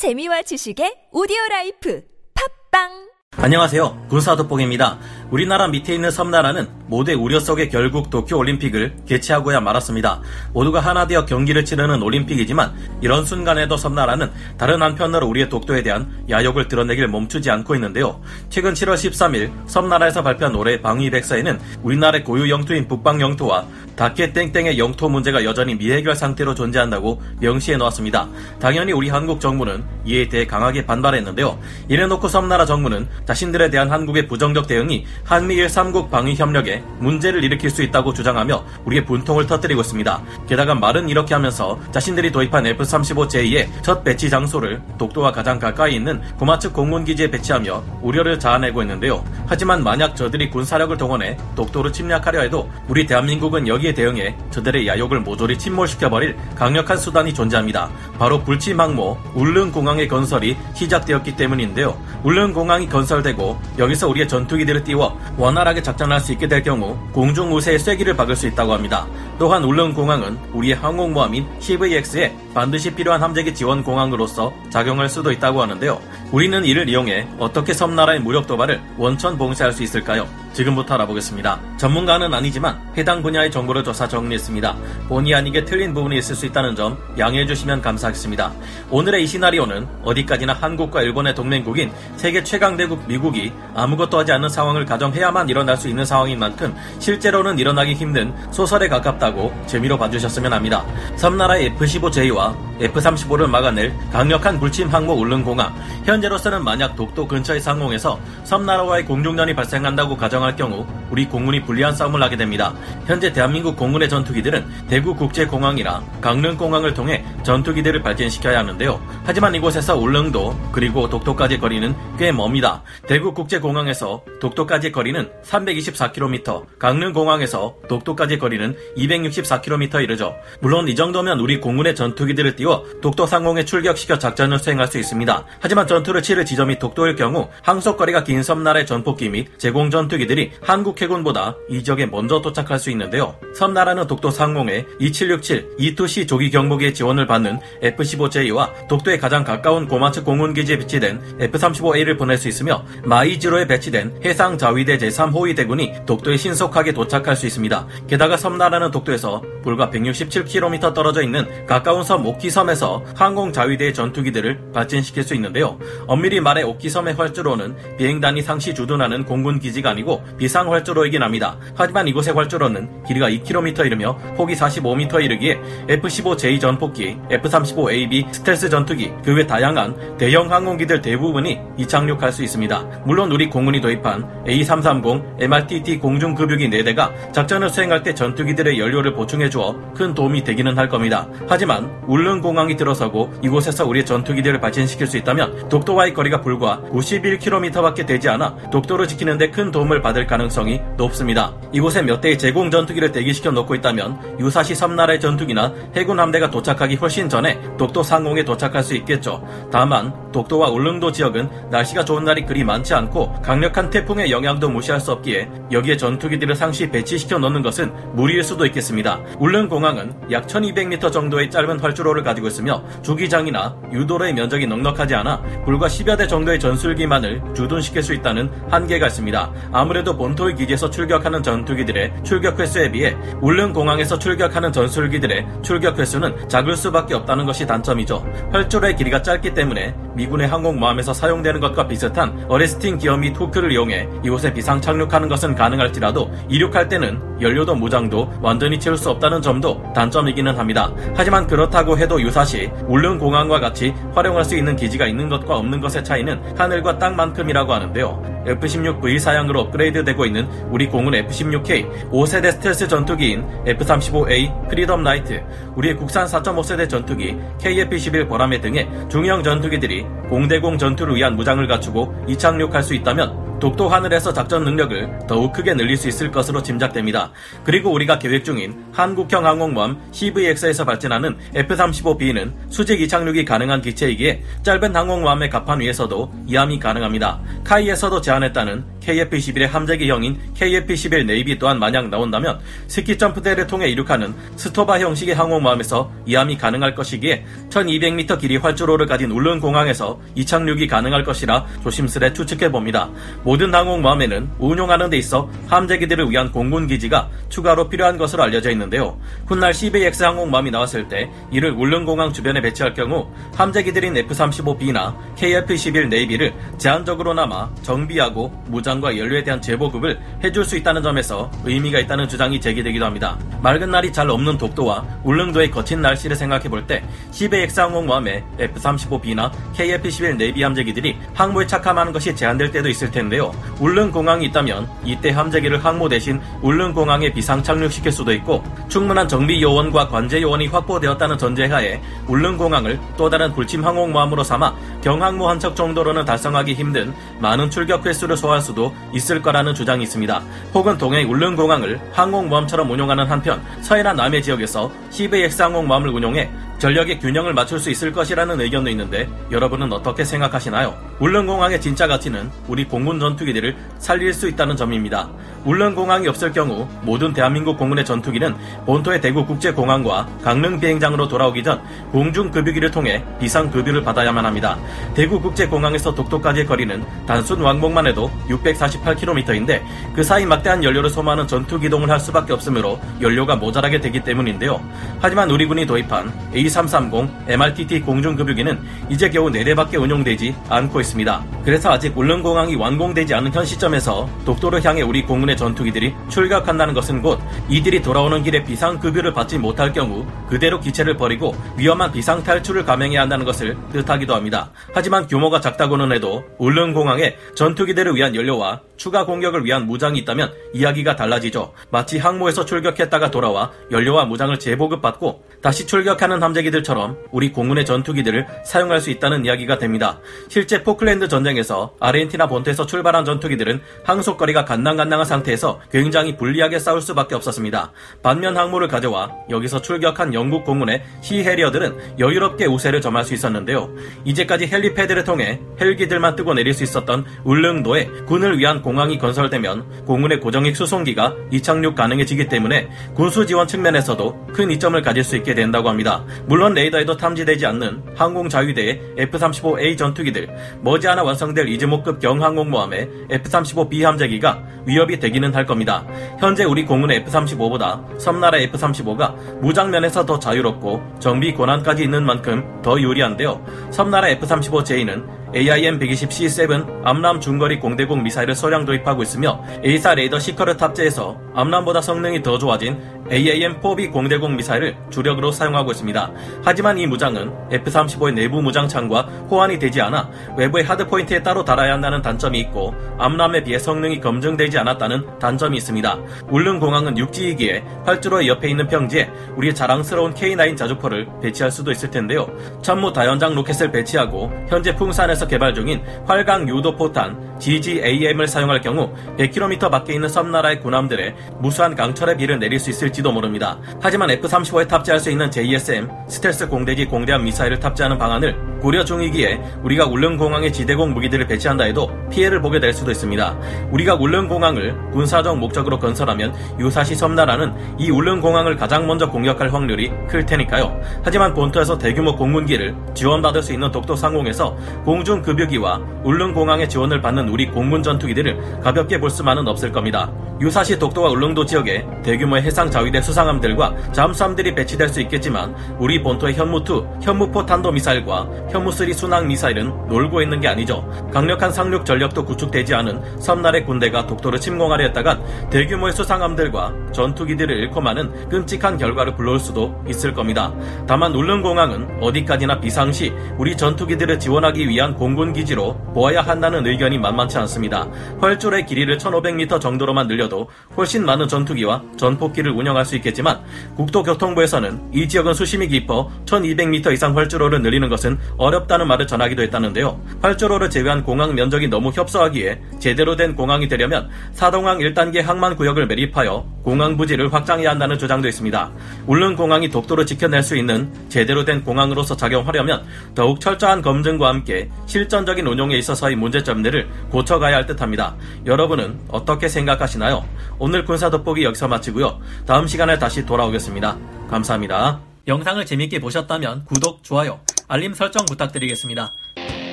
재미와 지식의 오디오 라이프. 팟빵 안녕하세요. 군사도뽕입니다. 우리나라 밑에 있는 섬나라는 모두의 우려 속에 결국 도쿄올림픽을 개최하고야 말았습니다. 모두가 하나 되어 경기를 치르는 올림픽이지만 이런 순간에도 섬나라는 다른 한편으로 우리의 독도에 대한 야욕을 드러내길 멈추지 않고 있는데요. 최근 7월 13일 섬나라에서 발표한 올해 방위백서에는 우리나라의 고유 영토인 북방 영토와 다케 땡땡의 영토 문제가 여전히 미해결 상태로 존재한다고 명시해 놓았습니다. 당연히 우리 한국 정부는 이에 대해 강하게 반발했는데요. 이래놓고 섬나라 정부는 자신들에 대한 한국의 부정적 대응이 한미일 3국 방위 협력에 문제를 일으킬 수 있다고 주장하며 우리의 분통을 터뜨리고 있습니다. 게다가 말은 이렇게 하면서 자신들이 도입한 F-35J의 첫 배치 장소를 독도와 가장 가까이 있는 고마츠 공군기지에 배치하며 우려를 자아내고 있는데요. 하지만 만약 저들이 군사력을 동원해 독도를 침략하려 해도 우리 대한민국은 여기에 대응해 저들의 야욕을 모조리 침몰시켜버릴 강력한 수단이 존재합니다. 바로 불침항모 울릉공항의 건설이 시작되었기 때문인데요. 울릉공항이 건설 되고 여기서 우리의 전투기들을 띄워 원활하게 작전할 수 있게 될 경우 공중 우세의 쐐기를 박을 수 있다고 합니다. 또한 울릉 공항은 우리의 항공모함인 CVX에 반드시 필요한 함재기 지원 공항으로서 작용할 수도 있다고 하는데요. 우리는 이를 이용해 어떻게 섬나라의 무력 도발을 원천 봉쇄할 수 있을까요? 지금부터 알아보겠습니다. 전문가는 아니지만 해당 분야의 정보를 조사 정리했습니다. 본의 아니게 틀린 부분이 있을 수 있다는 점 양해해 주시면 감사하겠습니다. 오늘의 이 시나리오는 어디까지나 한국과 일본의 동맹국인 세계 최강대국 미국이 아무것도 하지 않는 상황을 가정해야만 일어날 수 있는 상황인 만큼 실제로는 일어나기 힘든 소설에 가깝다고 재미로 봐주셨으면 합니다. 섬나라의 F-15J와 F-35를 막아낼 강력한 불침 항모 울릉공항 현재로서는 만약 독도 근처의 상공에서 섬나라와의 공중전이 발생한다고 가정할 경우 우리 공군이 불리한 싸움을 하게 됩니다. 현재 대한민국 공군의 전투기들은 대구 국제공항이나 강릉공항을 통해 전투기들을 발전시켜야 하는데요. 하지만 이곳에서 울릉도 그리고 독도까지 거리는 꽤 멉니다. 대구 국제공항에서 독도까지 거리는 324km, 강릉공항에서 독도까지 거리는 264km 이르죠. 물론 이 정도면 우리 공군의 전투기들을 띄워 독도 상공에 출격시켜 작전을 수행할 수 있습니다. 하지만 전투를 치를 지점이 독도일 경우 항속거리가 긴 섬나라의 전폭기 및 제공 전투기들이 한국 해군보다 이 지역에 먼저 도착할 수 있는데요. 섬나라는 독도 상공에 2767 E2C 조기 경보기의 지원을 받는 F-15J와 독도에 가장 가까운 고마츠 공군기지에 배치된 F-35A를 보낼 수 있으며 마이지로에 배치된 해상 자위대 제3호위 대군이 독도에 신속하게 도착할 수 있습니다. 게다가 섬나라는 독도에서 불과 167km 떨어져 있는 가까운 섬 오키섬 에서 항공 자위대의 전투기들을 발전시킬 수 있는데요. 엄밀히 말해 오키섬의 활주로는 비행단이 상시 주둔하는 공군 기지가 아니고 비상 활주로이긴 합니다. 하지만 이곳의 활주로는 길이가 2km 이르며 폭이 45m 이르기에 F-15J 전폭기, F-35AB 스텔스 전투기, 그 외 다양한 대형 항공기들 대부분이 이착륙할 수 있습니다. 물론 우리 공군이 도입한 A330 MRTT 공중급유기 4대가 작전을 수행할 때 전투기들의 연료를 보충해 주어 큰 도움이 되기는 할 겁니다. 하지만 울릉공 항이 들어서고 이곳에서 우리의 전투기들을 발전시킬 수 있다면 독도와의 거리가 불과 91km밖에 되지 않아 독도를 지키는데 큰 도움을 받을 가능성이 높습니다. 이곳에 몇 대의 제공 전투기를 대기시켜 놓고 있다면 유사시 섬나라의 전투기나 해군 함대가 도착하기 훨씬 전에 독도 상공에 도착할 수 있겠죠. 다만 독도와 울릉도 지역은 날씨가 좋은 날이 그리 많지 않고 강력한 태풍의 영향도 무시할 수 없기에 여기에 전투기들을 상시 배치시켜 놓는 것은 무리일 수도 있겠습니다. 울릉공항은 약 1200m 정도의 짧은 활주로를 가지고 있으며 주기장이나 유도로의 면적이 넉넉하지 않아 불과 10여 대 정도의 전술기만을 주둔시킬 수 있다는 한계가 있습니다. 아무래도 본토의 기지에서 출격하는 전투기들의 출격 횟수에 비해 울릉공항에서 출격하는 전술기들의 출격 횟수는 작을 수밖에 없다는 것이 단점이죠. 활주로의 길이가 짧기 때문에 미군의 항공모함에서 사용되는 것과 비슷한 arresting gear 및 hook을 이용해 이곳에 비상 착륙하는 것은 가능할지라도 이륙할 때는 연료도 무장도 완전히 채울 수 없다는 점도 단점이기는 합니다. 하지만 그렇다고 해도 유사시 울릉 공항과 같이 활용할 수 있는 기지가 있는 것과 없는 것의 차이는 하늘과 땅만큼이라고 하는데요. F-16V 사양으로 업그레이드되고 있는 우리 공군 F-16K 5세대 스텔스 전투기인 F-35A Freedom Knight, 우리의 국산 4.5세대 전투기 KF-21 보라매 등의 중형 전투기들이 공대공 전투를 위한 무장을 갖추고 이착륙할 수 있다면 독도 하늘에서 작전 능력을 더욱 크게 늘릴 수 있을 것으로 짐작됩니다. 그리고 우리가 계획 중인 한국형 항공모함 CVX에서 발전하는 F-35B는 수직 이착륙이 가능한 기체이기에 짧은 항공모함의 갑판 위에서도 이함이 가능합니다. 카이에서도 제안했다는 KF-21의 함재기 형인 KF-11 네이비 또한 만약 나온다면 스키 점프대를 통해 이륙하는 스토바 형식의 항공모함에서 이함이 가능할 것이기에 1200m 길이 활주로를 가진 울릉 공항에서 이착륙이 가능할 것이라 조심스레 추측해 봅니다. 모든 항공모함에는 운용하는 데 있어 함재기들을 위한 공군 기지가 추가로 필요한 것으로 알려져 있는데요. 훗날 CBX 항공모함이 나왔을 때 이를 울릉 공항 주변에 배치할 경우 함재기들인 F-35B나 KF-11 네이비를 제한적으로나마 정비하고 무장 과 연료에 대한 재보급을 해줄 수 있다는 점에서 의미가 있다는 주장이 제기되기도 합니다. 맑은 날이 잘 없는 독도와 울릉도의 거친 날씨를 생각해 볼때 CBX 항공 모함의 F-35B나 KF-11 네이비 함재기들이 항모에 착함하는 것이 제한될 때도 있을 텐데요. 울릉 공항이 있다면 이때 함재기를 항모 대신 울릉 공항에 비상 착륙시킬 수도 있고 충분한 정비 요원과 관제 요원이 확보되었다는 전제하에 울릉 공항을 또 다른 불침 항공모함으로 삼아 경항모 한 척 정도로는 달성하기 힘든 많은 출격 횟수를 소화할 수도 있을 거라는 주장이 있습니다. 혹은 동해 울릉 공항을 항공모함처럼 운용하는 한편 서해나 남해 지역에서 CVX 항공모함을 운용해 전력의 균형을 맞출 수 있을 것이라는 의견도 있는데 여러분은 어떻게 생각하시나요? 울릉공항의 진짜 가치는 우리 공군 전투기들을 살릴 수 있다는 점입니다. 울릉 공항이 없을 경우 모든 대한민국 공군의 전투기는 본토의 대구 국제공항과 강릉 비행장으로 돌아오기 전 공중 급유기를 통해 비상 급유를 받아야만 합니다. 대구 국제공항에서 독도까지의 거리는 단순 왕복만 해도 648km인데 그 사이 막대한 연료를 소모하는 전투 기동을 할 수밖에 없으므로 연료가 모자라게 되기 때문인데요. 하지만 우리 군이 도입한 A330 MRTT 공중 급유기는 이제 겨우 4대밖에 운용되지 않고 있습니다. 그래서 아직 울릉 공항이 완공되지 않은 현 시점에서 독도를 향해 우리 공군 의 전투기들이 출격한다는 것은 곧 이들이 돌아오는 길에 비상급유를 받지 못할 경우 그대로 기체를 버리고 위험한 비상탈출을 감행해야 한다는 것을 뜻하기도 합니다. 하지만 규모가 작다고는 해도 울릉 공항에 전투기들을 위한 연료와 추가 공격을 위한 무장이 있다면 이야기가 달라지죠. 마치 항모에서 출격했다가 돌아와 연료와 무장을 재보급받고 다시 출격하는 함재기들처럼 우리 공군의 전투기들을 사용할 수 있다는 이야기가 됩니다. 실제 포클랜드 전쟁에서 아르헨티나 본토에서 출발한 전투기들은 항속거리가 간당간당한 상 태에서 굉장히 불리하게 싸울 수밖에 없었습니다. 반면 항모를 가져와 여기서 출격한 영국 공군의 시 해리어들은 여유롭게 우세를 점할 수 있었는데요. 이제까지 헬리패드를 통해 헬기들만 뜨고 내릴 수 있었던 울릉도에 군을 위한 공항이 건설되면 공군의 고정익 수송기가 이착륙 가능해지기 때문에 군수 지원 측면에서도 큰 이점을 가질 수 있게 된다고 합니다. 물론 레이더에도 탐지되지 않는 항공 자위대의 F-35A 전투기들, 머지않아 완성될 이즈모급 경항공모함의 F-35B 함재기가 위협이 되기 는 할 겁니다. 현재 우리 공군의 F-35보다 섬나라의 F-35가 무장면에서 더 자유롭고 정비 권한까지 있는 만큼 더 유리한데요. 섬나라 F-35J는 AIM-120C7 암람 중거리 공대공 미사일을 소량 도입하고 있으며 A4 레이더 시커를 탑재해서 암람보다 성능이 더 좋아진 AAM-4B 공대공 미사일을 주력으로 사용하고 있습니다. 하지만 이 무장은 F-35의 내부 무장창과 호환이 되지 않아 외부의 hardpoint에 따로 달아야 한다는 단점이 있고 AMRAAM에 비해 성능이 검증되지 않았다는 단점이 있습니다. 울릉공항은 육지이기에 활주로의 옆에 있는 평지에 우리의 자랑스러운 K9 자주포를 배치할 수도 있을 텐데요. 천무 다연장 로켓을 배치하고 현재 풍산에서 개발 중인 활강 유도 포탄 GGAM을 사용할 경우 100km 밖에 있는 섬나라의 군함들의 무수한 강철의 비를 내릴 수 있을지도 모릅니다. 하지만 F-35에 탑재할 수 있는 JSM 스텔스 공대지 공대함 미사일을 탑재하는 방안을 고려 중이기에 우리가 울릉공항에 지대공 무기들을 배치한다 해도 피해를 보게 될 수도 있습니다. 우리가 울릉공항을 군사적 목적으로 건설하면 유사시 섬나라는 이 울릉공항을 가장 먼저 공격할 확률이 클 테니까요. 하지만 본토에서 대규모 공군기를 지원받을 수 있는 독도 상공에서 공중급유기와 울릉공항의 지원을 받는 우리 공군 전투기들을 가볍게 볼 수만은 없을 겁니다. 유사시 독도와 울릉도 지역에 대규모의 해상 자위대 수상함들과 잠수함들이 배치될 수 있겠지만 우리 본토의 현무2, 현무포 탄도 미사일과 현무3 순항 미사일은 놀고 있는 게 아니죠. 강력한 상륙 전력도 구축되지 않은 섬나라의 군대가 독도를 침공하려 했다간 대규모의 수상함들과 전투기들을 잃고 마는 끔찍한 결과를 불러올 수도 있을 겁니다. 다만 울릉공항은 어디까지나 비상시 우리 전투기들을 지원하기 위한 공군기지로 보아야 한다는 의견이 만만치 않습니다. 활주로의 길이를 1500m 정도로만 늘려도 훨씬 많은 전투기와 전폭기를 운영할 수 있겠지만 국토교통부에서는 이 지역은 수심이 깊어 1200m 이상 활주로를 늘리는 것은 어렵다는 말을 전하기도 했다는데요. 활주로를 제외한 공항 면적이 너무 협소하기에 제대로 된 공항이 되려면 사동항 1단계 항만 구역을 매립하여 공항 부지를 확장해야 한다는 주장도 있습니다. 울릉 공항이 독도를 지켜낼 수 있는 제대로 된 공항으로서 작용하려면 더욱 철저한 검증과 함께 실전적인 운용에 있어서의 문제점들을 고쳐가야 할 듯합니다. 여러분은 어떻게 생각하시나요? 오늘 군사 돋보기 여기서 마치고요. 다음 시간에 다시 돌아오겠습니다. 감사합니다. 영상을 재밌게 보셨다면 구독, 좋아요, 알림 설정 부탁드리겠습니다.